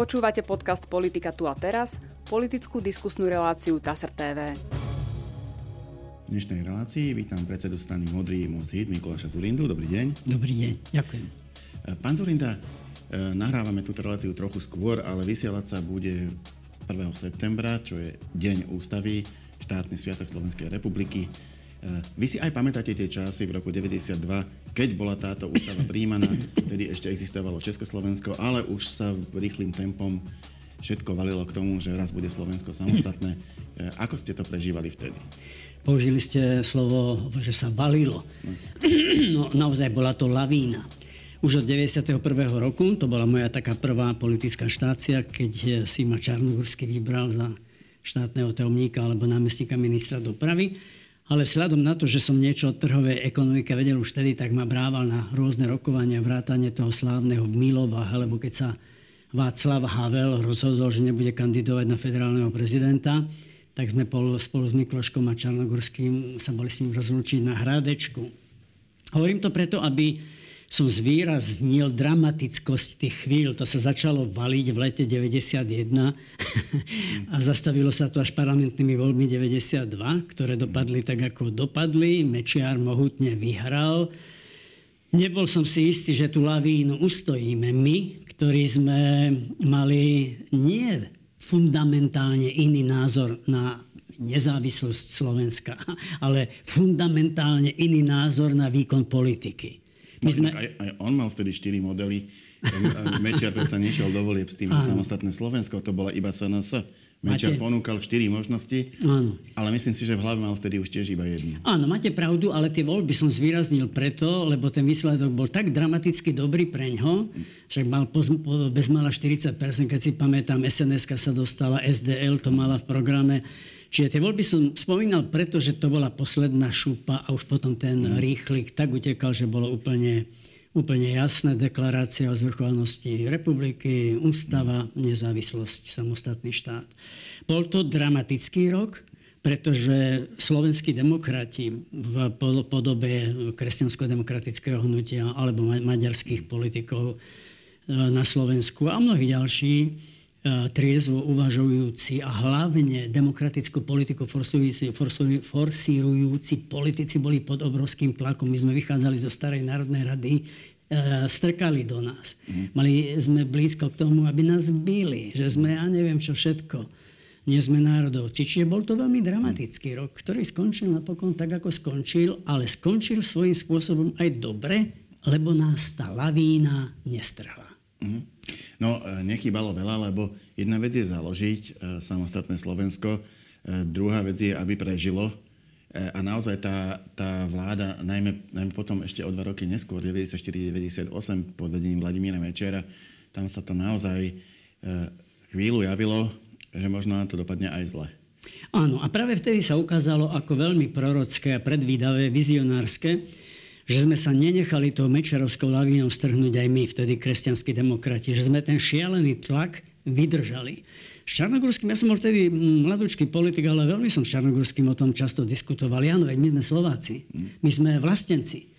Počúvate podcast Politika tu a teraz, politickú diskusnú reláciu TASR TV. V dnešnej relácii vítam predsedu strany Modrý most hit Mikuláša Zurindu. Dobrý deň. Dobrý deň, ďakujem. Pán Zurinda, e, nahrávame túto reláciu trochu skôr, ale vysielať sa bude 1. septembra, čo je Deň ústavy, štátny sviatok Slovenskej republiky. Eh, vy si aj pamätáte tie časy v roku 92, keď bola táto ústava príjmaná, tedy ešte existovalo Československo, ale už sa rýchlým tempom všetko valilo k tomu, že raz bude Slovensko samostatné. Eh, ako ste to prežívali vtedy? Použili ste slovo, že sa valilo. No, naozaj bola to lavína. Už od 91. roku, to bola moja taká prvá politická štácia, keď si ma Čarnogórsky vybral za štátneho tajomníka alebo námestníka ministra dopravy ale vzhľadom na to, že som niečo o trhovej ekonomike vedel už vtedy, tak ma brával na rôzne rokovania, vrátanie toho slávneho v Milovách, alebo keď sa Václav Havel rozhodol, že nebude kandidovať na federálneho prezidenta, tak sme spolu s Mikloškom a Čarnogorským sa boli s ním rozlúčiť na Hrádečku. Hovorím to preto, aby som zvýraznil dramatickosť tých chvíľ. To sa začalo valiť v lete 91 a zastavilo sa to až parlamentnými voľbami 92, ktoré dopadli tak, ako dopadli. Mečiar mohutne vyhral. Nebol som si istý, že tú lavínu ustojíme my, ktorí sme mali nie fundamentálne iný názor na nezávislosť Slovenska, ale fundamentálne iný názor na výkon politiky. My sme... aj, aj on mal vtedy 4 modely. Mečiar predsa nešiel do volieb s tým, že samostatné Slovensko, to bola iba SNS. Mečiar máte... ponúkal 4 možnosti, Áno. ale myslím si, že v hlave mal vtedy už tiež iba jednu. Áno, máte pravdu, ale tie voľby som zvýraznil preto, lebo ten výsledok bol tak dramaticky dobrý pre ňo, že mal poz, po, bezmala 40%, keď si pamätám, sns sa dostala, SDL to mala v programe, Čiže tie voľby som spomínal preto, že to bola posledná šupa a už potom ten mm. rýchlik tak utekal, že bolo úplne, úplne jasné deklarácia o zvrchovanosti republiky, ústava, nezávislosť, samostatný štát. Bol to dramatický rok, pretože slovenskí demokrati v podobe kresťansko-demokratického hnutia alebo maďarských politikov e, na Slovensku a mnohí ďalší triezvo uvažujúci a hlavne demokratickú politiku forsujúci, forsírujúci politici boli pod obrovským tlakom. My sme vychádzali zo Starej národnej rady, e, strkali do nás. Mm. Mali sme blízko k tomu, aby nás byli, že sme, ja neviem čo všetko, nie sme národovci. Čiže bol to veľmi dramatický rok, ktorý skončil napokon tak, ako skončil, ale skončil svojím spôsobom aj dobre, lebo nás tá lavína nestrhla. Mm. No, e, nechybalo veľa, lebo jedna vec je založiť e, samostatné Slovensko, e, druhá vec je, aby prežilo. A naozaj tá, tá vláda, najmä, najmä potom ešte o dva roky neskôr, 94-98, pod vedením Vladimíra Mečera, tam sa to naozaj chvíľu javilo, že možno na to dopadne aj zle. Áno, a práve vtedy sa ukázalo ako veľmi prorocké a predvídavé, vizionárske, že sme sa nenechali tou mečerovskou lavínou strhnúť aj my, vtedy kresťanskí demokrati, že sme ten šialený tlak vydržali. S Čarnogórským, ja som bol vtedy mladúčký politik, ale veľmi som s Čarnogórským o tom často diskutoval. Áno, my sme Slováci, my sme vlastenci.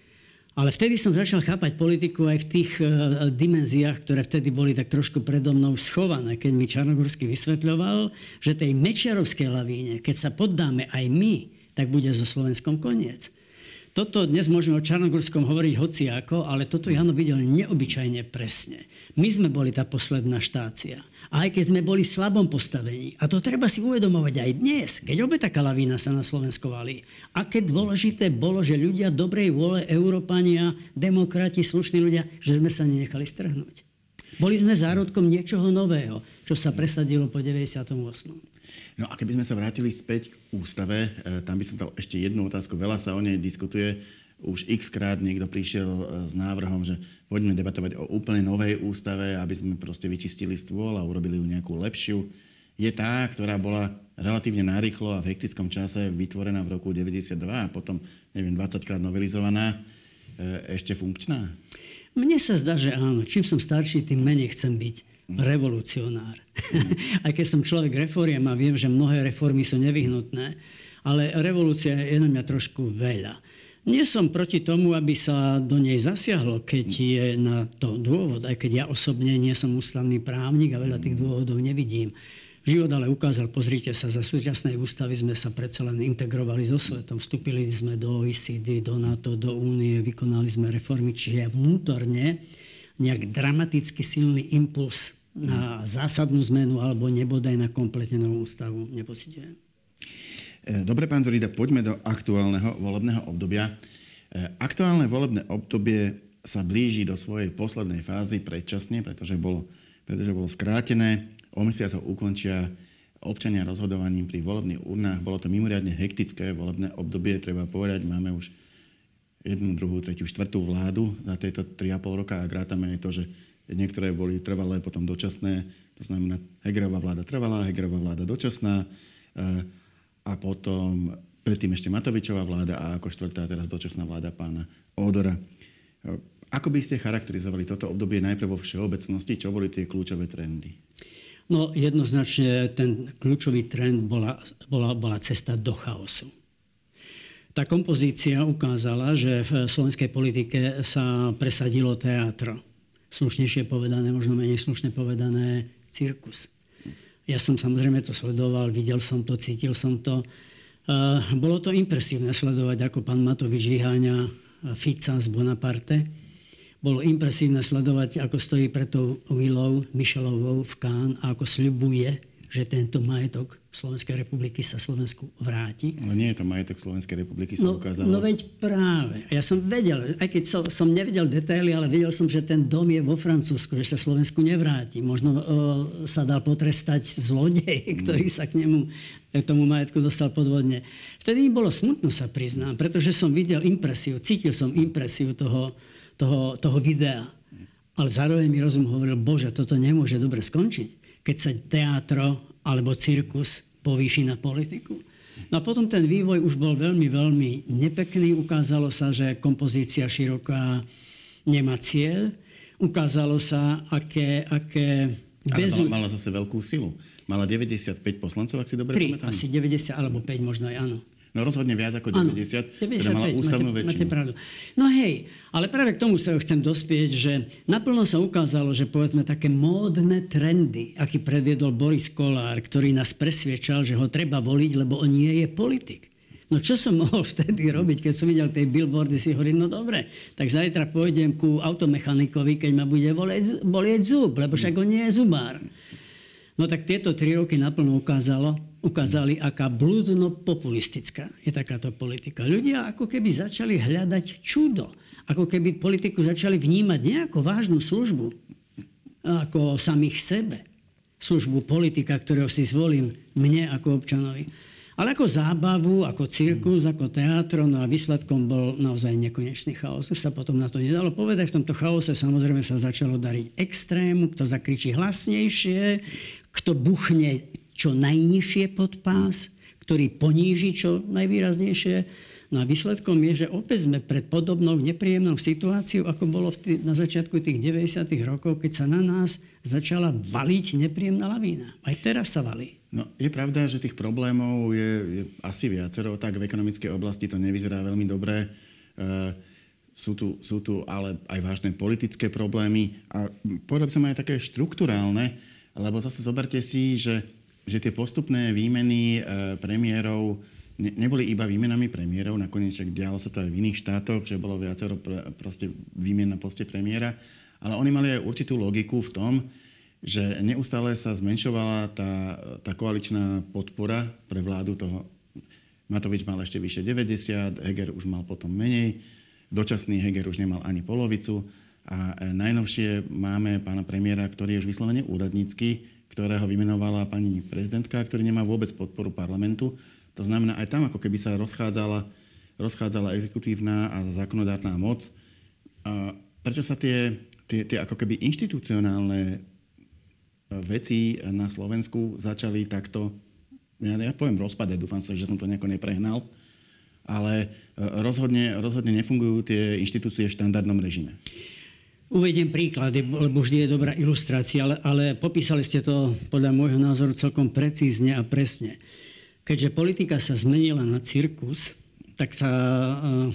Ale vtedy som začal chápať politiku aj v tých uh, dimenziách, ktoré vtedy boli tak trošku predo mnou schované, keď mi Čarnogórsky vysvetľoval, že tej mečiarovskej lavíne, keď sa poddáme aj my, tak bude so Slovenskom koniec. Toto dnes môžeme o Čarnogorskom hovoriť hociako, ale toto Jano videl neobyčajne presne. My sme boli tá posledná štácia. A aj keď sme boli v slabom postavení, a to treba si uvedomovať aj dnes, keď obe taká lavína sa na Slovensko valí, aké dôležité bolo, že ľudia dobrej vôle, Európania, demokrati, slušní ľudia, že sme sa nenechali strhnúť. Boli sme zárodkom niečoho nového, čo sa presadilo po 98. No a keby sme sa vrátili späť k ústave, e, tam by som dal ešte jednu otázku. Veľa sa o nej diskutuje. Už x krát niekto prišiel e, s návrhom, že poďme debatovať o úplne novej ústave, aby sme proste vyčistili stôl a urobili ju nejakú lepšiu. Je tá, ktorá bola relatívne narýchlo a v hektickom čase vytvorená v roku 92 a potom, neviem, 20 krát novelizovaná, e, ešte funkčná? Mne sa zdá, že áno. Čím som starší, tým menej chcem byť revolucionár. Aj keď som človek reforiem a viem, že mnohé reformy sú nevyhnutné, ale revolúcia je na mňa trošku veľa. Nie som proti tomu, aby sa do nej zasiahlo, keď je na to dôvod, aj keď ja osobne nie som ústavný právnik a veľa tých dôvodov nevidím. Život ale ukázal, pozrite sa, za súčasnej ústavy sme sa predsa len integrovali so svetom. Vstúpili sme do OECD, do NATO, do Únie, vykonali sme reformy, čiže vnútorne nejak dramaticky silný impuls na zásadnú zmenu alebo nebodaj na kompletne novú ústavu nepocitujem. E, dobre, pán Zorida, poďme do aktuálneho volebného obdobia. E, aktuálne volebné obdobie sa blíži do svojej poslednej fázy predčasne, pretože bolo, pretože bolo skrátené. O mesiac ho ukončia občania rozhodovaním pri volebných urnách. Bolo to mimoriadne hektické volebné obdobie, treba povedať. Máme už jednu, druhú, tretiu, štvrtú vládu za tieto 3,5 roka a grátame aj to, že niektoré boli trvalé, potom dočasné. To znamená, Hegerová vláda trvalá, Hegerová vláda dočasná. E, a potom predtým ešte Matovičová vláda a ako štvrtá teraz dočasná vláda pána Ódora. Ako by ste charakterizovali toto obdobie najprv vo všeobecnosti? Čo boli tie kľúčové trendy? No jednoznačne ten kľúčový trend bola, bola, bola cesta do chaosu. Tá kompozícia ukázala, že v slovenskej politike sa presadilo teatro. Slušnejšie povedané, možno menej slušne povedané, cirkus. Ja som samozrejme to sledoval, videl som to, cítil som to. Bolo to impresívne sledovať, ako pán Matovič vyháňa Fica z Bonaparte. Bolo impresívne sledovať, ako stojí pred tou Willou Michelovou v Kán a ako sľubuje že tento majetok Slovenskej republiky sa Slovensku vráti. No nie je to majetok Slovenskej republiky, sa no, ukázalo. No veď práve. Ja som vedel, aj keď som, som nevedel detaily, ale vedel som, že ten dom je vo Francúzsku, že sa Slovensku nevráti. Možno o, sa dal potrestať zlodej, ktorý sa k nemu, k tomu majetku dostal podvodne. Vtedy mi bolo smutno, sa priznám, pretože som videl impresiu, cítil som impresiu toho, toho, toho videa. Ale zároveň mi rozum hovoril, bože, toto nemôže dobre skončiť keď sa teátro alebo cirkus povýši na politiku. No a potom ten vývoj už bol veľmi, veľmi nepekný. Ukázalo sa, že kompozícia široká nemá cieľ. Ukázalo sa, aké... aké bezu... Ale mala, mala zase veľkú silu. Mala 95 poslancov, ak si dobre 3, pamätám. asi 90 alebo 5 možno aj áno. No rozhodne viac ako 90, ano, 95, teda mala ústavnú máte, väčšinu. Máte pravdu. No hej, ale práve k tomu sa chcem dospieť, že naplno sa ukázalo, že povedzme také módne trendy, aký predviedol Boris Kolár, ktorý nás presviečal, že ho treba voliť, lebo on nie je politik. No čo som mohol vtedy robiť, keď som videl tie billboardy, si hovorím, no dobre, tak zajtra pôjdem ku automechanikovi, keď ma bude bolieť, bolieť zub, lebo však on nie je zubár. No tak tieto tri roky naplno ukázalo, ukázali, aká blúdno populistická je takáto politika. Ľudia ako keby začali hľadať čudo. Ako keby politiku začali vnímať nejakú vážnu službu. Ako samých sebe. Službu politika, ktorého si zvolím mne ako občanovi. Ale ako zábavu, ako cirkus, ako teatro, no a výsledkom bol naozaj nekonečný chaos. Už sa potom na to nedalo povedať. V tomto chaose samozrejme sa začalo dariť extrému, kto zakričí hlasnejšie, kto buchne čo najnižšie pod pás, ktorý poníži čo najvýraznejšie. No a výsledkom je, že opäť sme pred podobnou nepríjemnou situáciou, ako bolo v na začiatku tých 90. rokov, keď sa na nás začala valiť nepríjemná lavína. Aj teraz sa valí. No, je pravda, že tých problémov je, je asi viacero. Tak v ekonomickej oblasti to nevyzerá veľmi dobre. E, sú, tu, sú tu ale aj vážne politické problémy. A povedal som aj také štruktúrálne, lebo zase zoberte si, že že tie postupné výmeny e, premiérov ne, neboli iba výmenami premiérov, nakoniec však dialo sa to aj v iných štátoch, že bolo viacero pr- proste výmen na poste premiéra, ale oni mali aj určitú logiku v tom, že neustále sa zmenšovala tá, tá koaličná podpora pre vládu toho. Matovič mal ešte vyše 90, Heger už mal potom menej, dočasný Heger už nemal ani polovicu a e, najnovšie máme pána premiéra, ktorý je už vyslovene úradnícky, ktorého vymenovala pani prezidentka, ktorý nemá vôbec podporu parlamentu. To znamená, aj tam ako keby sa rozchádzala, rozchádzala exekutívna a zákonodárna moc. A prečo sa tie, tie, tie ako keby inštitucionálne e, veci na Slovensku začali takto, ja, ja poviem rozpadať, dúfam sa, že som to nejako neprehnal, ale e, rozhodne, rozhodne nefungujú tie inštitúcie v štandardnom režime. Uvediem príklady, lebo vždy je dobrá ilustrácia, ale, ale popísali ste to podľa môjho názoru celkom precízne a presne. Keďže politika sa zmenila na cirkus, tak sa uh,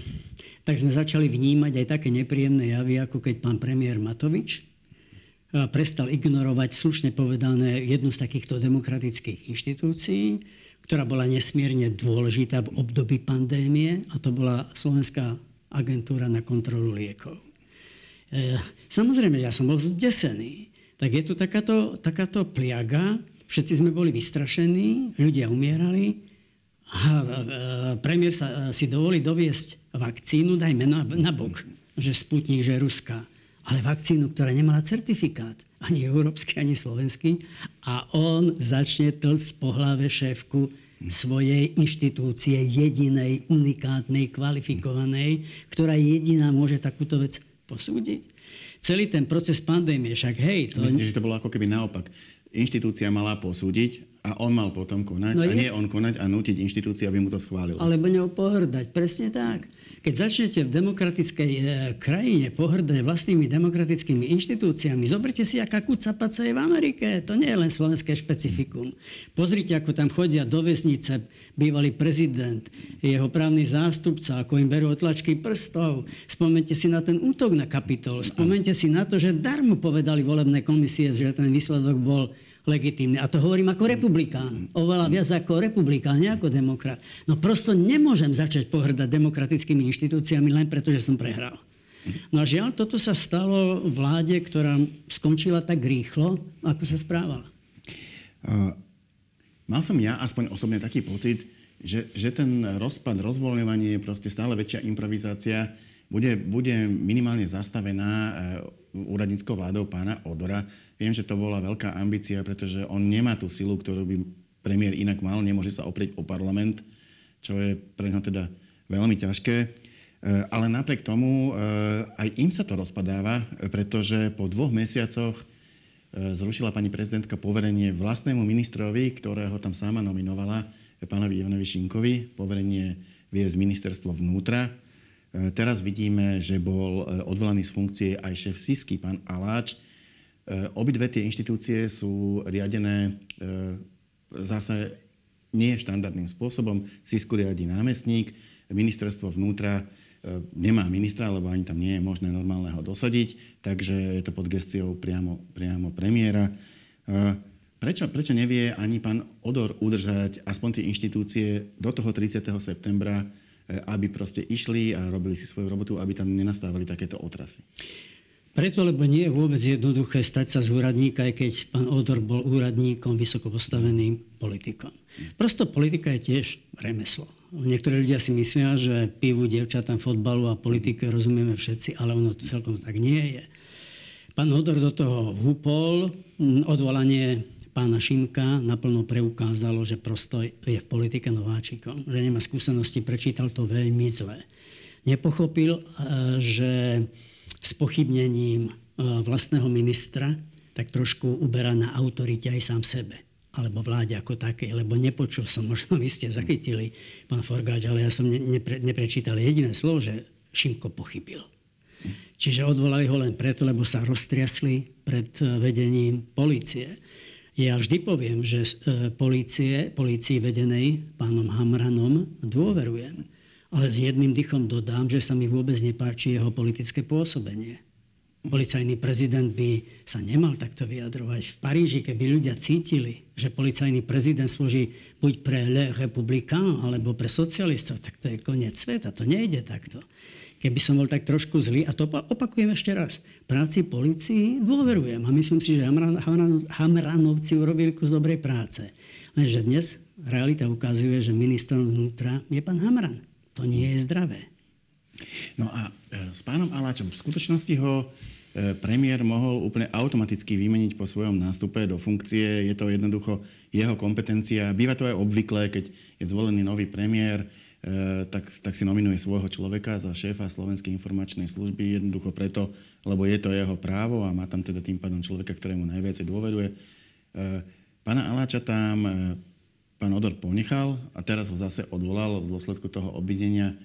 tak sme začali vnímať aj také nepríjemné javy, ako keď pán premiér Matovič prestal ignorovať, slušne povedané, jednu z takýchto demokratických inštitúcií, ktorá bola nesmierne dôležitá v období pandémie, a to bola Slovenská agentúra na kontrolu liekov. E, samozrejme, ja som bol zdesený. Tak je tu takáto, takáto pliaga, všetci sme boli vystrašení, ľudia umierali, a premiér sa si dovolí doviesť vakcínu, dajme na, na bok, že Sputnik, že ruská, ale vakcínu, ktorá nemala certifikát, ani európsky, ani slovenský, a on začne tlc po hlave šéfku svojej inštitúcie, jedinej, unikátnej, kvalifikovanej, ktorá jediná môže takúto vec posúdiť. Celý ten proces pandémie, však hej... To... Myslíte, že to bolo ako keby naopak? Inštitúcia mala posúdiť a on mal potom konať no a je... nie on konať a nútiť inštitúciu, aby mu to schválila. Alebo ňou pohrdať, presne tak. Keď začnete v demokratickej e, krajine pohrdať vlastnými demokratickými inštitúciami, zoberte si, aká kucapaca je v Amerike. To nie je len slovenské špecifikum. Pozrite, ako tam chodia do vesnice bývalý prezident, jeho právny zástupca, ako im berú otlačky prstov. Spomente si na ten útok na kapitol. Spomente si na to, že darmo povedali volebné komisie, že ten výsledok bol legitímne. A to hovorím ako republikán. Oveľa viac ako republikán, nie ako demokrat. No prosto nemôžem začať pohrdať demokratickými inštitúciami len preto, že som prehral. No a žiaľ, toto sa stalo vláde, ktorá skončila tak rýchlo, ako sa správala. Uh, mal som ja aspoň osobne taký pocit, že, že ten rozpad, rozvoľňovanie, proste stále väčšia improvizácia bude, bude minimálne zastavená uh, úradníckou vládou pána Odora Viem, že to bola veľká ambícia, pretože on nemá tú silu, ktorú by premiér inak mal, nemôže sa oprieť o parlament, čo je pre neho teda veľmi ťažké. E, ale napriek tomu e, aj im sa to rozpadáva, pretože po dvoch mesiacoch e, zrušila pani prezidentka poverenie vlastnému ministrovi, ktorého tam sama nominovala, pánovi Ivanovi Šinkovi, poverenie viesť ministerstvo vnútra. Teraz vidíme, že bol odvolaný z funkcie aj šéf SISky, pán Aláč, obidve tie inštitúcie sú riadené eh, zase nie štandardným spôsobom. SISKU riadi námestník, ministerstvo vnútra eh, nemá ministra, lebo ani tam nie je možné normálneho dosadiť, takže je to pod gestiou priamo, priamo premiéra. Prečo, prečo nevie ani pán Odor udržať aspoň tie inštitúcie do toho 30. septembra, aby proste išli a robili si svoju robotu, aby tam nenastávali takéto otrasy? Preto, lebo nie je vôbec jednoduché stať sa z úradníka, aj keď pán Odor bol úradníkom, vysoko postaveným politikom. Prosto politika je tiež remeslo. Niektorí ľudia si myslia, že pivu, dievčatám, fotbalu a politike rozumieme všetci, ale ono celkom tak nie je. Pán Odor do toho vhúpol, odvolanie pána Šimka naplno preukázalo, že prosto je v politike nováčikom, že nemá skúsenosti, prečítal to veľmi zle. Nepochopil, eh, že s pochybnením e, vlastného ministra, tak trošku uberá na autorite aj sám sebe alebo vláde ako také, lebo nepočul som, možno vy ste zachytili, pán Forgáč, ale ja som nepre, neprečítal jediné slovo, že Šimko pochybil. Čiže odvolali ho len preto, lebo sa roztriasli pred e, vedením policie. Ja vždy poviem, že e, policie, polícii vedenej pánom Hamranom dôverujem. Ale s jedným dychom dodám, že sa mi vôbec nepáči jeho politické pôsobenie. Policajný prezident by sa nemal takto vyjadrovať. V Paríži, keby ľudia cítili, že policajný prezident slúži buď pre Le Républicain alebo pre socialistov, tak to je koniec sveta. To nejde takto. Keby som bol tak trošku zlý, a to opakujem ešte raz, práci policii dôverujem a myslím si, že Hamranovci urobili kus dobrej práce. Lenže dnes realita ukazuje, že ministrom vnútra je pán Hamran. To nie je zdravé. No a e, s pánom Aláčom v skutočnosti ho e, premiér mohol úplne automaticky vymeniť po svojom nástupe do funkcie. Je to jednoducho jeho kompetencia. Býva to aj obvyklé, keď je zvolený nový premiér, e, tak, tak si nominuje svojho človeka za šéfa Slovenskej informačnej služby, jednoducho preto, lebo je to jeho právo a má tam teda tým pádom človeka, ktorému najviac dôveruje. Pána Aláča tam pán Odor ponechal a teraz ho zase odvolal v dôsledku toho obvinenia.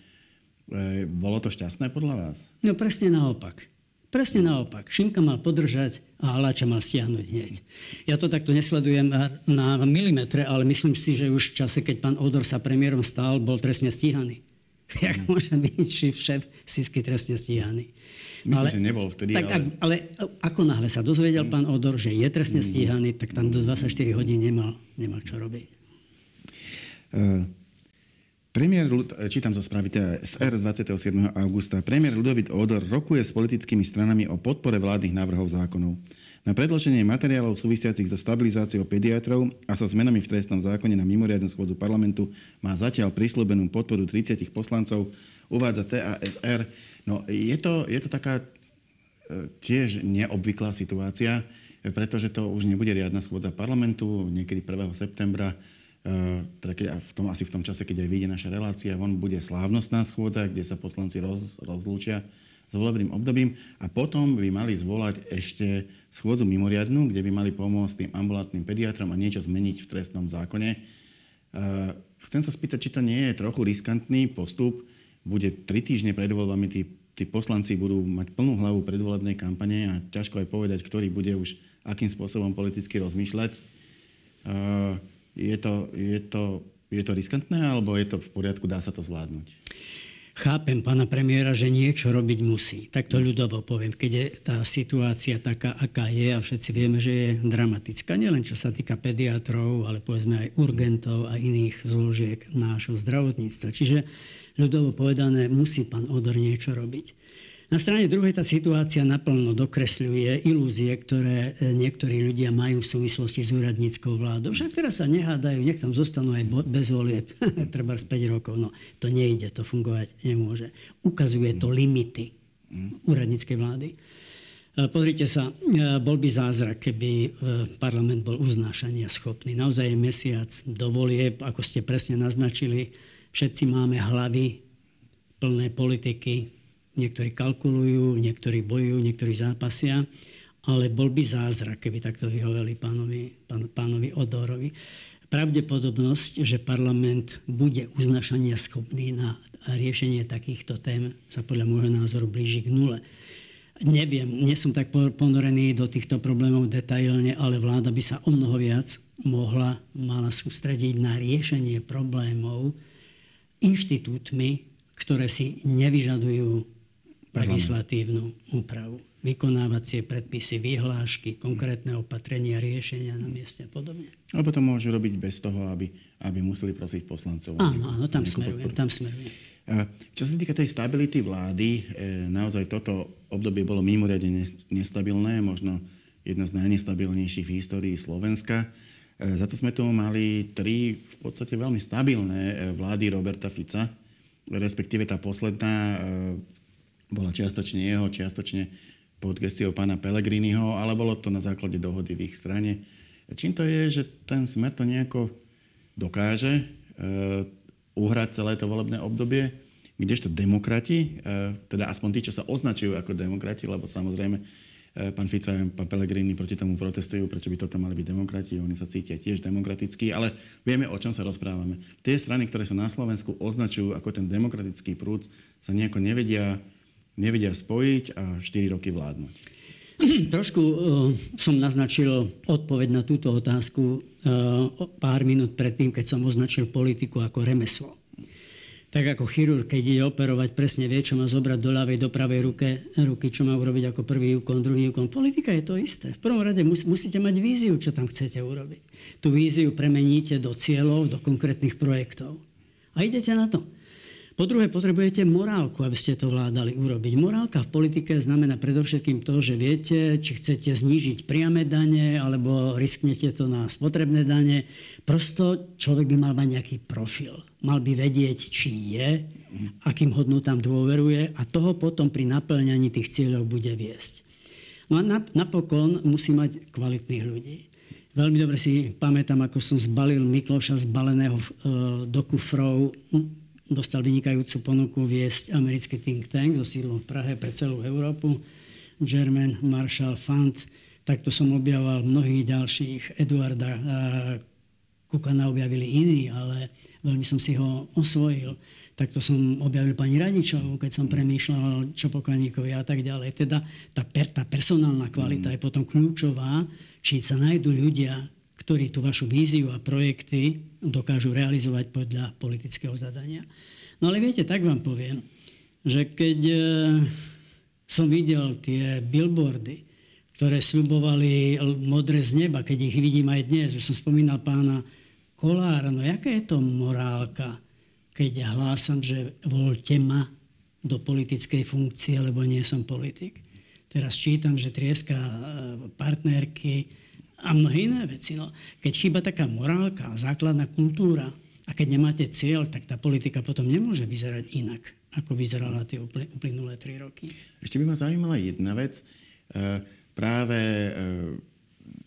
E, bolo to šťastné podľa vás? No presne naopak. Presne naopak. Šimka mal podržať a Haláča mal stiahnuť hneď. Ja to takto nesledujem na milimetre, ale myslím si, že už v čase, keď pán Odor sa premiérom stal, bol trestne stíhaný. Jak mm. môže byť šéf, šéf SISky trestne stíhaný? Myslím, ale, že nebol vtedy, tak, ale... ale... ako náhle sa dozvedel mm. pán Odor, že je trestne mm. stíhaný, tak tam do 24 hodín nemal, nemal čo robiť. Uh, Premiér, čítam zo správy TSR z 27. augusta. Premiér Ludovit Odor rokuje s politickými stranami o podpore vládnych návrhov zákonov. Na predloženie materiálov súvisiacich so stabilizáciou pediatrov a so zmenami v trestnom zákone na mimoriadnu schôdzu parlamentu má zatiaľ prislúbenú podporu 30 poslancov, uvádza TASR. No, je to, je to taká e, tiež neobvyklá situácia, pretože to už nebude riadna schôdza parlamentu, niekedy 1. septembra Eh, teda keď, v tom, asi v tom čase, keď aj vyjde naša relácia, von bude slávnostná schôdza, kde sa poslanci roz, rozlúčia s volebným obdobím a potom by mali zvolať ešte schôdzu mimoriadnu, kde by mali pomôcť tým ambulantným pediatrom a niečo zmeniť v trestnom zákone. Eh, chcem sa spýtať, či to nie je trochu riskantný postup. Bude tri týždne pred voľbami, tí, tí poslanci budú mať plnú hlavu predvolebnej kampane a ťažko aj povedať, ktorý bude už akým spôsobom politicky rozmýšľať. Je to, je, to, je to riskantné, alebo je to v poriadku, dá sa to zvládnuť? Chápem pána premiéra, že niečo robiť musí. Tak to ľudovo poviem, keď je tá situácia taká, aká je a všetci vieme, že je dramatická. Nielen čo sa týka pediatrov, ale povedzme aj urgentov a iných zložiek nášho zdravotníctva. Čiže ľudovo povedané, musí pán Odor niečo robiť. Na strane druhej tá situácia naplno dokresľuje ilúzie, ktoré e, niektorí ľudia majú v súvislosti s úradníckou vládou. Však teraz sa nehádajú, nech tam zostanú aj bez volieb, treba z 5 rokov. No, to nejde, to fungovať nemôže. Ukazuje to limity úradníckej vlády. E, pozrite sa, e, bol by zázrak, keby parlament bol uznášania schopný. Naozaj je mesiac do volieb, ako ste presne naznačili. Všetci máme hlavy plné politiky, Niektorí kalkulujú, niektorí bojujú, niektorí zápasia, ale bol by zázrak, keby takto vyhoveli pánovi, pán, pánovi Odorovi. Pravdepodobnosť, že parlament bude uznašania schopný na riešenie takýchto tém, sa podľa môjho názoru blíži k nule. Neviem, nie som tak ponorený do týchto problémov detailne, ale vláda by sa o mnoho viac mohla, mala sústrediť na riešenie problémov inštitútmi, ktoré si nevyžadujú legislatívnu úpravu. Vykonávacie predpisy, vyhlášky, konkrétne opatrenia, riešenia na mieste a podobne. Alebo to môžu robiť bez toho, aby, aby museli prosiť poslancov. Áno, áno, tam smerujem, tam smerujem. Čo sa týka tej stability vlády, e, naozaj toto obdobie bolo mimoriadne nestabilné, možno jedno z najnestabilnejších v histórii Slovenska. E, za to sme tu mali tri v podstate veľmi stabilné e, vlády Roberta Fica, respektíve tá posledná bola čiastočne jeho, čiastočne pod gestiou pána Pelegriniho, ale bolo to na základe dohody v ich strane. Čím to je, že ten smer to nejako dokáže uh, uhrať celé to volebné obdobie, kdežto demokrati, uh, teda aspoň tí, čo sa označujú ako demokrati, lebo samozrejme uh, pán Fico a pán Pellegrini proti tomu protestujú, prečo by toto mali byť demokrati, oni sa cítia tiež demokratickí, ale vieme, o čom sa rozprávame. Tie strany, ktoré sa na Slovensku označujú ako ten demokratický prúd, sa nejako nevedia nevedia spojiť a 4 roky vládnuť? Trošku uh, som naznačil odpoveď na túto otázku uh, pár minút predtým, keď som označil politiku ako remeslo. Tak ako chirurg, keď ide operovať, presne vie, čo má zobrať do ľavej, do pravej ruke, ruky, čo má urobiť ako prvý úkon, druhý úkon. Politika je to isté. V prvom rade mus, musíte mať víziu, čo tam chcete urobiť. Tú víziu premeníte do cieľov, do konkrétnych projektov. A idete na to. Po druhé, potrebujete morálku, aby ste to vládali urobiť. Morálka v politike znamená predovšetkým to, že viete, či chcete znížiť priame dane, alebo risknete to na spotrebné dane. Prosto človek by mal mať nejaký profil. Mal by vedieť, či je, akým hodnotám dôveruje a toho potom pri naplňaní tých cieľov bude viesť. No a napokon musí mať kvalitných ľudí. Veľmi dobre si pamätám, ako som zbalil Mikloša zbaleného e, do kufrov dostal vynikajúcu ponuku viesť americký think tank so sídlom v Prahe pre celú Európu, German Marshall Fund. Takto som objavoval mnohých ďalších. Eduarda Kukana objavili iní, ale veľmi som si ho osvojil. Takto som objavil pani Radičovú, keď som premýšľal, čo pokojníkovi a tak ďalej. Teda tá, per, tá personálna kvalita mm. je potom kľúčová, či sa nájdú ľudia, ktorí tú vašu víziu a projekty dokážu realizovať podľa politického zadania. No ale viete, tak vám poviem, že keď e, som videl tie billboardy, ktoré sľubovali modré z neba, keď ich vidím aj dnes, už som spomínal pána Kolára, no jaká je to morálka, keď hlásam, že voľte ma do politickej funkcie, lebo nie som politik. Teraz čítam, že trieska e, partnerky a mnohé iné veci. No, keď chýba taká morálka, základná kultúra a keď nemáte cieľ, tak tá politika potom nemôže vyzerať inak, ako vyzerala tie uplynulé tri roky. Ešte by ma zaujímala jedna vec. E, práve e,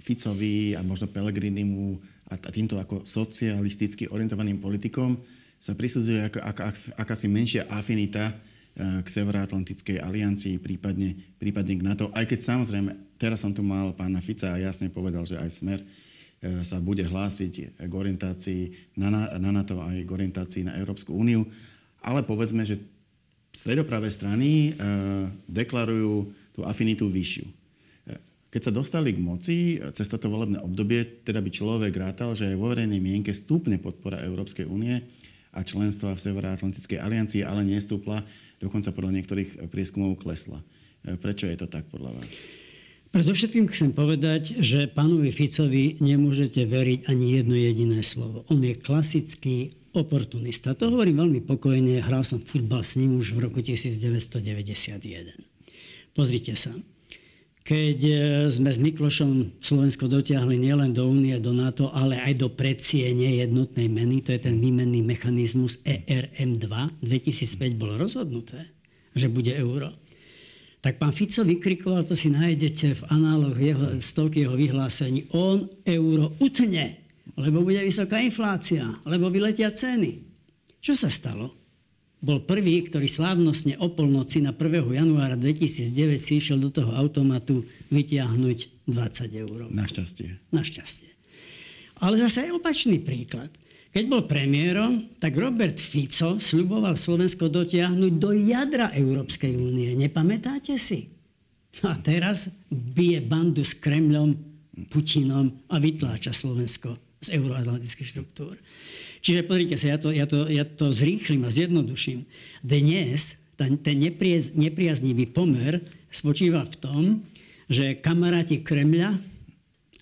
Ficovi a možno Pelegrinimu a týmto ako socialisticky orientovaným politikom sa prisudzuje ako, ako, ako, akási menšia afinita k Severoatlantickej aliancii, prípadne, prípadne k NATO. Aj keď samozrejme, teraz som tu mal pána Fica a jasne povedal, že aj Smer e, sa bude hlásiť k orientácii na, na NATO aj k orientácii na Európsku úniu. Ale povedzme, že stredopravé strany e, deklarujú tú afinitu vyššiu. Keď sa dostali k moci cez toto volebné obdobie, teda by človek rátal, že aj vo verejnej mienke stúpne podpora Európskej únie a členstva v Severoatlantickej aliancii, ale nestúpla dokonca podľa niektorých prieskumov klesla. E, prečo je to tak podľa vás? Predovšetkým chcem povedať, že pánovi Ficovi nemôžete veriť ani jedno jediné slovo. On je klasický oportunista. To hovorím veľmi pokojne, hral som futbal s ním už v roku 1991. Pozrite sa. Keď e, sme s Miklošom Slovensko dotiahli nielen do únie, do NATO, ale aj do predsiene jednotnej meny, to je ten výmenný mechanizmus ERM2, 2005 bolo rozhodnuté, že bude euro. Tak pán Fico vykrikoval, to si nájdete v análoch jeho, stovky jeho vyhlásení, on euro utne, lebo bude vysoká inflácia, lebo vyletia ceny. Čo sa stalo? Bol prvý, ktorý slávnostne o polnoci na 1. januára 2009 si išiel do toho automatu vytiahnuť 20 eur. Našťastie. Našťastie. Ale zase aj opačný príklad. Keď bol premiérom, tak Robert Fico sľuboval Slovensko dotiahnuť do jadra Európskej únie. Nepamätáte si? A teraz bije bandu s Kremľom, Putinom a vytláča Slovensko z euroatlantických štruktúr. Čiže pozrite sa, ja to, ja to, ja to zrýchlim a zjednoduším. Dnes ten, ten nepriaz, nepriaznivý pomer spočíva v tom, že kamaráti Kremľa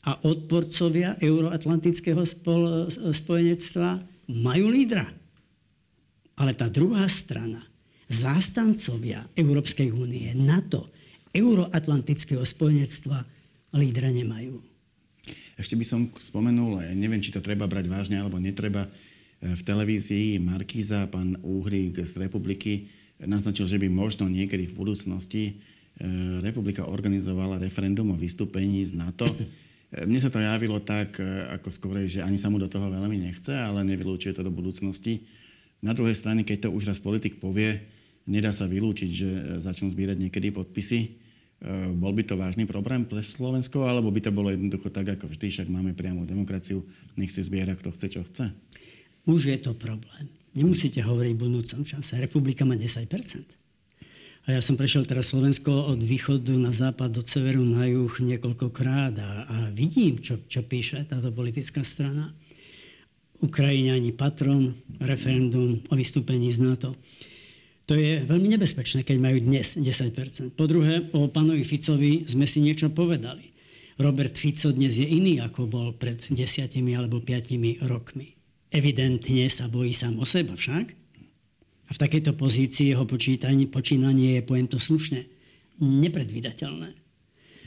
a odporcovia euroatlantického spol, spojenectva majú lídra. Ale tá druhá strana, zástancovia Európskej únie, NATO, euroatlantického spojenectva lídra nemajú. Ešte by som spomenul, ja neviem, či to treba brať vážne alebo netreba, v televízii Markíza, pán Úhrik z Republiky, naznačil, že by možno niekedy v budúcnosti e, republika organizovala referendum o vystúpení z NATO. E, mne sa to javilo tak, e, ako skôr, že ani sa mu do toho veľmi nechce, ale nevylúčuje to do budúcnosti. Na druhej strane, keď to už raz politik povie, nedá sa vylúčiť, že začnú zbierať niekedy podpisy. Bol by to vážny problém pre Slovensko, alebo by to bolo jednoducho tak, ako vždy, však máme priamu demokraciu, nech si zbiera, kto chce, čo chce? Už je to problém. Nemusíte hovoriť v budúcom čase. Republika má 10 a ja som prešiel teraz Slovensko od východu na západ, od severu na juh niekoľkokrát a, a vidím, čo, čo píše táto politická strana. Ukrajiňani patron, referendum o vystúpení z NATO. To je veľmi nebezpečné, keď majú dnes 10 Po druhé, o pánovi Ficovi sme si niečo povedali. Robert Fico dnes je iný, ako bol pred desiatimi alebo piatimi rokmi. Evidentne sa bojí sám o seba však. A v takejto pozícii jeho počínanie je, poviem slušne, nepredvídateľné.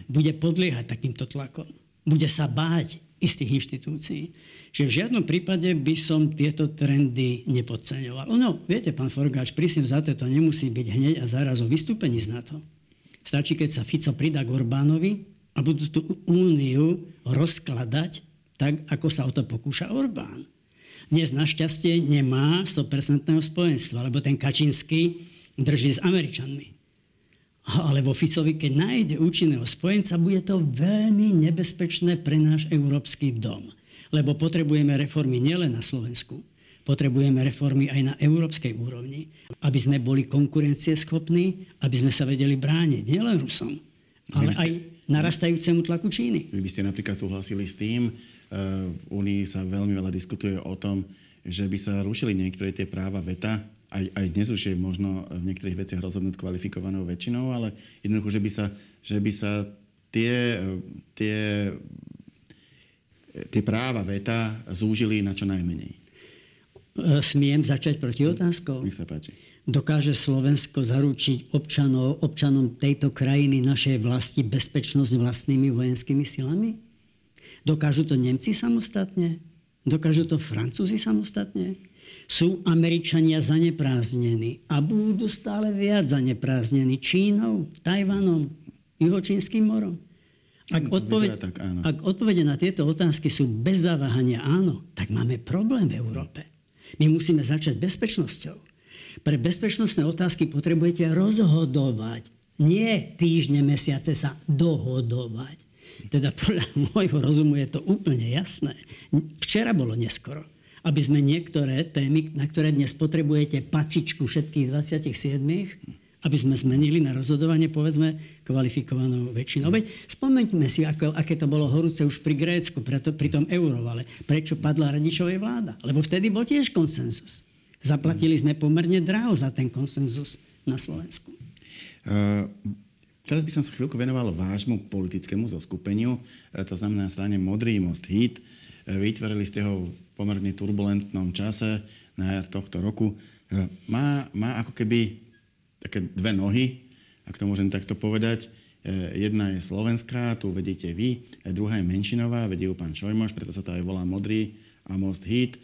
Bude podliehať takýmto tlakom. Bude sa báť istých inštitúcií. Čiže v žiadnom prípade by som tieto trendy nepodceňoval. No, viete, pán Forgáč, prísne za to nemusí byť hneď a zaraz o vystúpení z NATO. Stačí, keď sa Fico pridá k Orbánovi a budú tú úniu rozkladať tak, ako sa o to pokúša Orbán. Dnes našťastie nemá 100% spojenstva, lebo ten Kačinský drží s Američanmi. Ale vo Ficovi, keď nájde účinného spojenca, bude to veľmi nebezpečné pre náš európsky dom. Lebo potrebujeme reformy nielen na Slovensku, potrebujeme reformy aj na európskej úrovni, aby sme boli konkurencieschopní, aby sme sa vedeli brániť nielen Rusom, ale aj narastajúcemu tlaku Číny. Vy by ste napríklad súhlasili s tým, v Únii sa veľmi veľa diskutuje o tom, že by sa rušili niektoré tie práva VETA, aj, aj dnes už je možno v niektorých veciach rozhodnúť kvalifikovanou väčšinou, ale jednoducho, že by sa, že by sa tie, tie, tie práva veta zúžili na čo najmenej. Smiem začať proti otázkou? Nech sa páči. Dokáže Slovensko zaručiť občanov, občanom tejto krajiny našej vlasti bezpečnosť vlastnými vojenskými silami? Dokážu to Nemci samostatne? Dokážu to Francúzi samostatne? Sú Američania zanepráznení a budú stále viac zanepráznení Čínou, Tajvanom, Juhočínskym morom? Ak, odpoved- tak, ak odpovede na tieto otázky sú bez zaváhania áno, tak máme problém v Európe. My musíme začať bezpečnosťou. Pre bezpečnostné otázky potrebujete rozhodovať. Nie týždne, mesiace sa dohodovať. Teda podľa môjho rozumu je to úplne jasné. Včera bolo neskoro. Aby sme niektoré témy, na ktoré dnes potrebujete pacičku všetkých 27, aby sme zmenili na rozhodovanie, povedzme, kvalifikovanou väčšinou. Veď spomeňme si, ako, aké to bolo horúce už pri Grécku, preto, pri tom eurovale. Prečo padla radičovej vláda? Lebo vtedy bol tiež konsenzus. Zaplatili sme pomerne draho za ten konsenzus na Slovensku. Uh, teraz by som sa chvíľku venoval vášmu politickému zoskupeniu, uh, to znamená na strane Modrý most hit. Uh, vytvorili ste ho v pomerne turbulentnom čase na jar tohto roku. Má, má ako keby také dve nohy, ak to môžem takto povedať. Jedna je slovenská, tu vedíte vy, druhá je menšinová, vedie ju pán Šojmoš, preto sa to aj volá Modrý a Most Hit.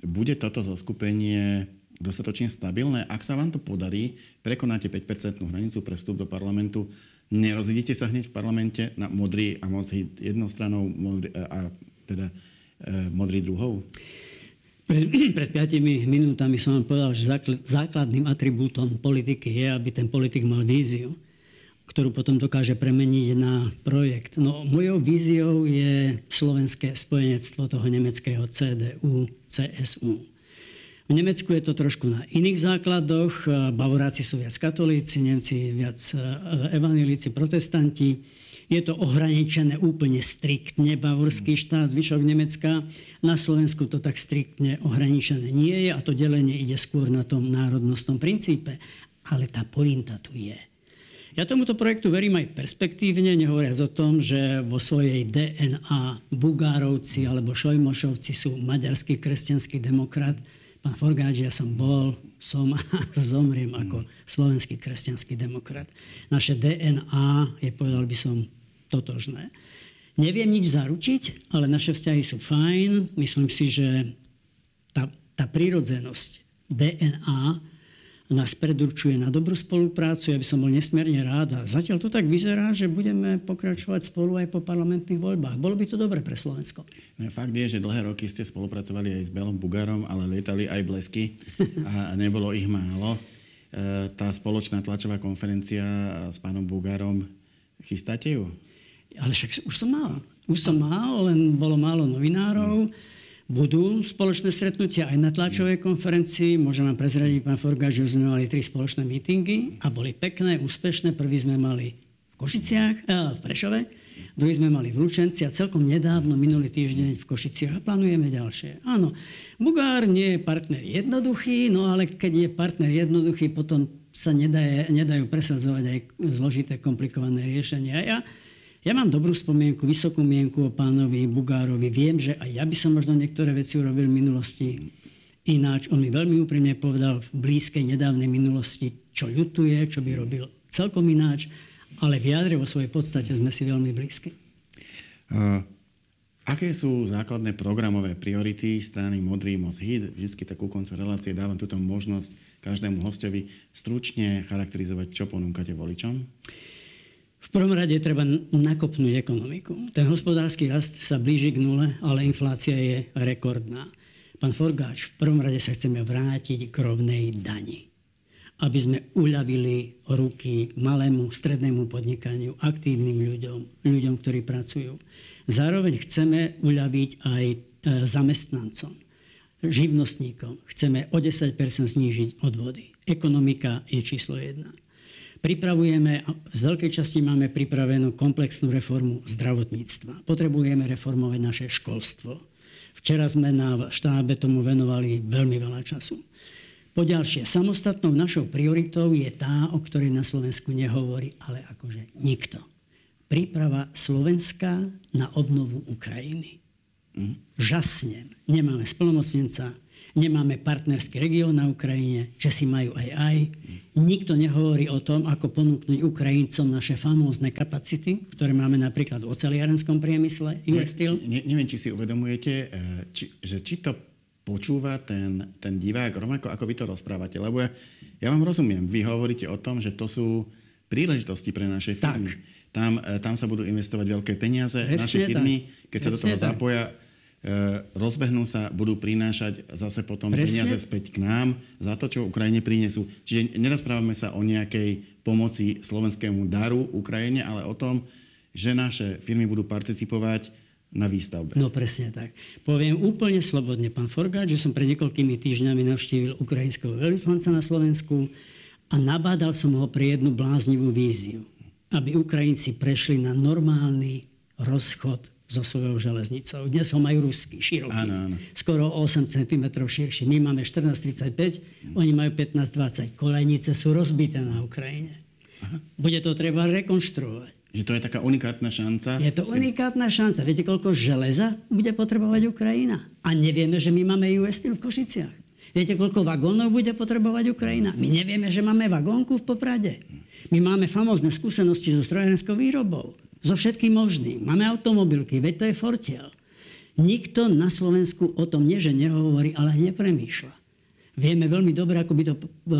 Bude toto zoskupenie dostatočne stabilné? Ak sa vám to podarí, prekonáte 5% hranicu pre vstup do parlamentu, nerozidíte sa hneď v parlamente na modrý a modrý jednou stranou modrý, a teda e, modrý druhou? Pred, pred 5 minútami som vám povedal, že základným atribútom politiky je, aby ten politik mal víziu, ktorú potom dokáže premeniť na projekt. No, mojou víziou je slovenské spojenectvo toho nemeckého CDU, CSU. V Nemecku je to trošku na iných základoch. Bavoráci sú viac katolíci, Nemci viac e, evangelíci, protestanti. Je to ohraničené úplne striktne bavorský štát, zvyšok Nemecka. Na Slovensku to tak striktne ohraničené nie je a to delenie ide skôr na tom národnostnom princípe. Ale tá pointa tu je. Ja tomuto projektu verím aj perspektívne, nehovoriac o tom, že vo svojej DNA Bugárovci alebo Šojmošovci sú maďarský kresťanský demokrat, Pán Forgáč, ja som bol, som a zomriem ako slovenský kresťanský demokrat. Naše DNA je, povedal by som, totožné. Neviem nič zaručiť, ale naše vzťahy sú fajn. Myslím si, že tá, tá prírodzenosť DNA nás predurčuje na dobrú spoluprácu. Ja by som bol nesmierne rád a zatiaľ to tak vyzerá, že budeme pokračovať spolu aj po parlamentných voľbách. Bolo by to dobre pre Slovensko. No, fakt je, že dlhé roky ste spolupracovali aj s Belom Bugarom, ale lietali aj blesky a nebolo ich málo. E, tá spoločná tlačová konferencia s pánom Bugarom, chystáte ju? Ale však už som mal. Už som mal, len bolo málo novinárov. Hmm budú spoločné stretnutia aj na tlačovej konferencii. Môžem vám prezradiť, pán Forga, že sme mali tri spoločné mítingy a boli pekné, úspešné. Prvý sme mali v Košiciach, eh, v Prešove, druhý sme mali v Lučenci a celkom nedávno, minulý týždeň v Košiciach a plánujeme ďalšie. Áno, Bugár nie je partner jednoduchý, no ale keď je partner jednoduchý, potom sa nedajú, nedajú presadzovať aj zložité, komplikované riešenia. Ja ja mám dobrú spomienku, vysokú mienku o pánovi Bugárovi. Viem, že aj ja by som možno niektoré veci urobil v minulosti ináč. On mi veľmi úprimne povedal v blízkej nedávnej minulosti, čo ľutuje, čo by robil celkom ináč, ale v jadre vo svojej podstate sme si veľmi blízki. Uh, aké sú základné programové priority strany Modrý most hit? Vždy takú koncu relácie dávam túto možnosť každému hostovi stručne charakterizovať, čo ponúkate voličom. V prvom rade treba nakopnúť ekonomiku. Ten hospodársky rast sa blíži k nule, ale inflácia je rekordná. Pán Forgáč, v prvom rade sa chceme vrátiť k rovnej dani. Aby sme uľavili ruky malému, strednému podnikaniu, aktívnym ľuďom, ľuďom, ktorí pracujú. Zároveň chceme uľaviť aj e, zamestnancom, živnostníkom. Chceme o 10% znížiť odvody. Ekonomika je číslo jedna. Pripravujeme, z veľkej časti máme pripravenú komplexnú reformu zdravotníctva. Potrebujeme reformovať naše školstvo. Včera sme na štábe tomu venovali veľmi veľa času. Poďalšie, samostatnou našou prioritou je tá, o ktorej na Slovensku nehovorí, ale akože nikto. Príprava Slovenska na obnovu Ukrajiny. Mm. Žasnem. Nemáme splnomocnenca, nemáme partnerský región na Ukrajine, si majú aj aj. Nikto nehovorí o tom, ako ponúknuť Ukrajincom naše famózne kapacity, ktoré máme napríklad v oceliarenskom priemysle, Steel. Ne, neviem, či si uvedomujete, eh, či, že či to počúva ten, ten divák rovnako, ako vy to rozprávate. Lebo ja, ja vám rozumiem, vy hovoríte o tom, že to sú príležitosti pre naše firmy. Tak. Tam, e, tam sa budú investovať veľké peniaze. Presne naše firmy, tak. keď sa do toho tak. zapoja, rozbehnú sa, budú prinášať zase potom Presne. peniaze späť k nám za to, čo Ukrajine prinesú. Čiže nerozprávame sa o nejakej pomoci slovenskému daru Ukrajine, ale o tom, že naše firmy budú participovať na výstavbe. No presne tak. Poviem úplne slobodne, pán Forgáč, že som pred niekoľkými týždňami navštívil ukrajinského veľvyslanca na Slovensku a nabádal som ho pre jednu bláznivú víziu. Aby Ukrajinci prešli na normálny rozchod so svojou železnicou. Dnes ho majú ruský, široký. Áno, áno. Skoro 8 cm širší. My máme 14,35, oni majú 15,20. Kolejnice sú rozbité na Ukrajine. Aha. Bude to treba rekonštruovať. Že to je taká unikátna šanca? Je to unikátna šanca. Viete, koľko železa bude potrebovať Ukrajina? A nevieme, že my máme US Steel v Košiciach. Viete, koľko vagónov bude potrebovať Ukrajina? My nevieme, že máme vagónku v Poprade. My máme famózne skúsenosti so strojárenskou výrobou. So všetkým možným. Máme automobilky, veď to je fortiel. Nikto na Slovensku o tom nie, že nehovorí, ale nepremýšľa. Vieme veľmi dobre, ako by to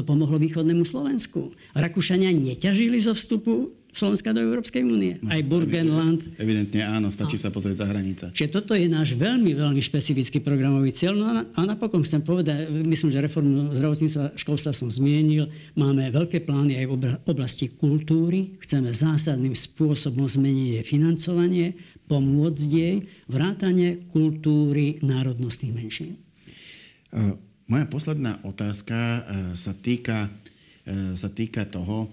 pomohlo východnému Slovensku. Rakúšania neťažili zo vstupu Slovenska do Európskej únie. No, Aj Burgenland. Evidentne áno, stačí no. sa pozrieť za hranice. Čiže toto je náš veľmi, veľmi špecifický programový cieľ. No a, a napokon chcem povedať, myslím, že reformu zdravotníctva školstva som zmienil. Máme veľké plány aj v oblasti kultúry. Chceme zásadným spôsobom zmeniť jej financovanie, pomôcť jej, vrátanie kultúry národnostných menšín. Uh, moja posledná otázka uh, sa týka, uh, sa týka toho,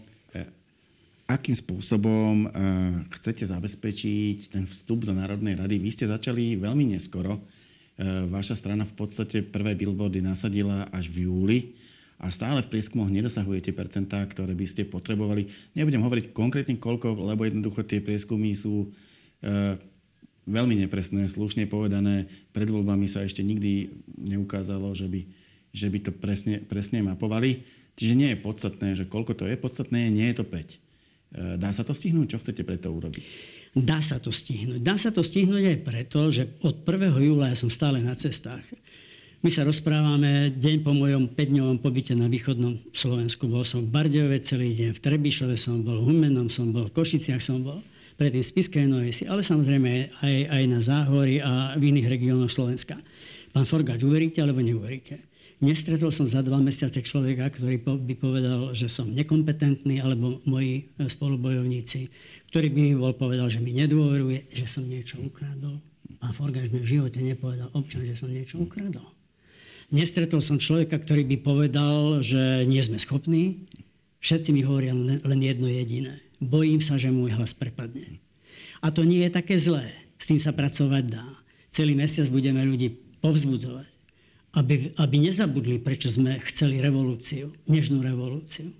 akým spôsobom uh, chcete zabezpečiť ten vstup do Národnej rady. Vy ste začali veľmi neskoro. Uh, vaša strana v podstate prvé billboardy nasadila až v júli a stále v prieskumoch nedosahujete percentá, ktoré by ste potrebovali. Nebudem hovoriť konkrétne koľko, lebo jednoducho tie prieskumy sú uh, veľmi nepresné, slušne povedané. Pred voľbami sa ešte nikdy neukázalo, že by, že by to presne, presne mapovali. Čiže nie je podstatné, že koľko to je podstatné, nie je to 5. E, dá sa to stihnúť? Čo chcete pre to urobiť? Dá sa to stihnúť. Dá sa to stihnúť aj preto, že od 1. júla ja som stále na cestách. My sa rozprávame deň po mojom 5-dňovom pobyte na východnom Slovensku. Bol som v Bardejove celý deň, v Trebišove som bol, v Humennom som bol, v Košiciach som bol, predtým v Spiskej Novesi, ale samozrejme aj, aj na Záhory a v iných regiónoch Slovenska. Pán Forgáč, uveríte alebo neuveríte? Nestretol som za dva mesiace človeka, ktorý by povedal, že som nekompetentný, alebo moji e, spolubojovníci, ktorý by mi bol povedal, že mi nedôveruje, že som niečo ukradol. Pán Forgáš mi v živote nepovedal občan, že som niečo ukradol. Nestretol som človeka, ktorý by povedal, že nie sme schopní. Všetci mi hovoria len jedno jediné. Bojím sa, že môj hlas prepadne. A to nie je také zlé. S tým sa pracovať dá. Celý mesiac budeme ľudí povzbudzovať aby, aby nezabudli, prečo sme chceli revolúciu, nežnú revolúciu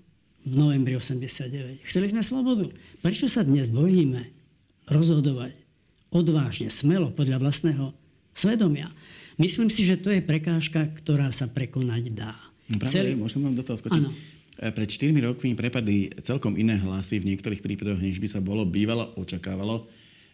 v novembri 89. Chceli sme slobodu. Prečo sa dnes bojíme rozhodovať odvážne, smelo, podľa vlastného svedomia? Myslím si, že to je prekážka, ktorá sa prekonať dá. No práve, Celý... môžem vám do toho skočiť. Ano. E, pred 4 rokmi prepadli celkom iné hlasy v niektorých prípadoch, než by sa bolo bývalo očakávalo.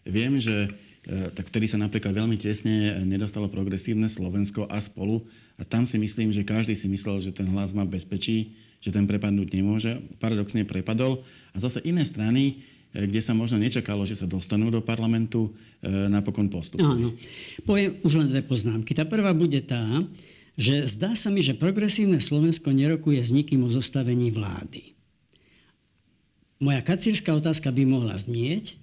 Viem, že tak vtedy sa napríklad veľmi tesne nedostalo progresívne Slovensko a spolu. A tam si myslím, že každý si myslel, že ten hlas má bezpečí, že ten prepadnúť nemôže. Paradoxne prepadol. A zase iné strany, e, kde sa možno nečakalo, že sa dostanú do parlamentu, e, napokon postupujú. Áno. Poviem už len dve poznámky. Tá prvá bude tá, že zdá sa mi, že progresívne Slovensko nerokuje s nikým o zostavení vlády. Moja kacírska otázka by mohla znieť,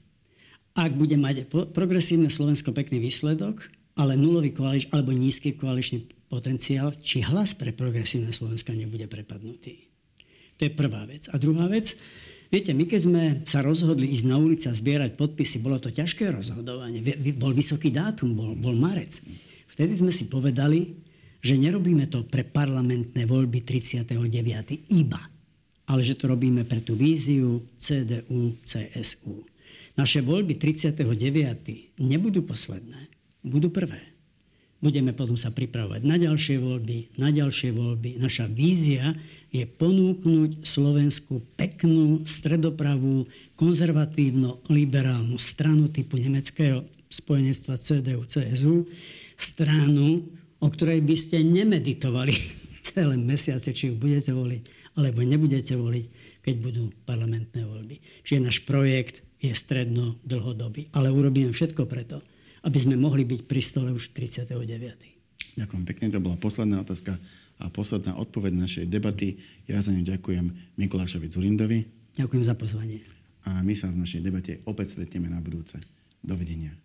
ak bude mať progresívne Slovensko pekný výsledok, ale nulový koalič, alebo nízky koaličný potenciál, či hlas pre progresívne Slovensko nebude prepadnutý. To je prvá vec. A druhá vec, viete, my keď sme sa rozhodli ísť na ulici a zbierať podpisy, bolo to ťažké rozhodovanie. Bol vysoký dátum, bol, bol marec. Vtedy sme si povedali, že nerobíme to pre parlamentné voľby 39. iba, ale že to robíme pre tú víziu CDU, CSU. Naše voľby 39. nebudú posledné, budú prvé. Budeme potom sa pripravovať na ďalšie voľby, na ďalšie voľby. Naša vízia je ponúknuť Slovensku peknú, stredopravú, konzervatívno-liberálnu stranu typu nemeckého spojenectva CDU-CSU, stranu, o ktorej by ste nemeditovali celé mesiace, či ju budete voliť, alebo nebudete voliť, keď budú parlamentné voľby. Čiže náš projekt je stredno dlhodobý. Ale urobíme všetko preto, aby sme mohli byť pri stole už 39. Ďakujem pekne, to bola posledná otázka a posledná odpoveď našej debaty. Ja za ňu ďakujem Mikulášovi Zulindovi. Ďakujem za pozvanie. A my sa v našej debate opäť stretneme na budúce. Dovidenia.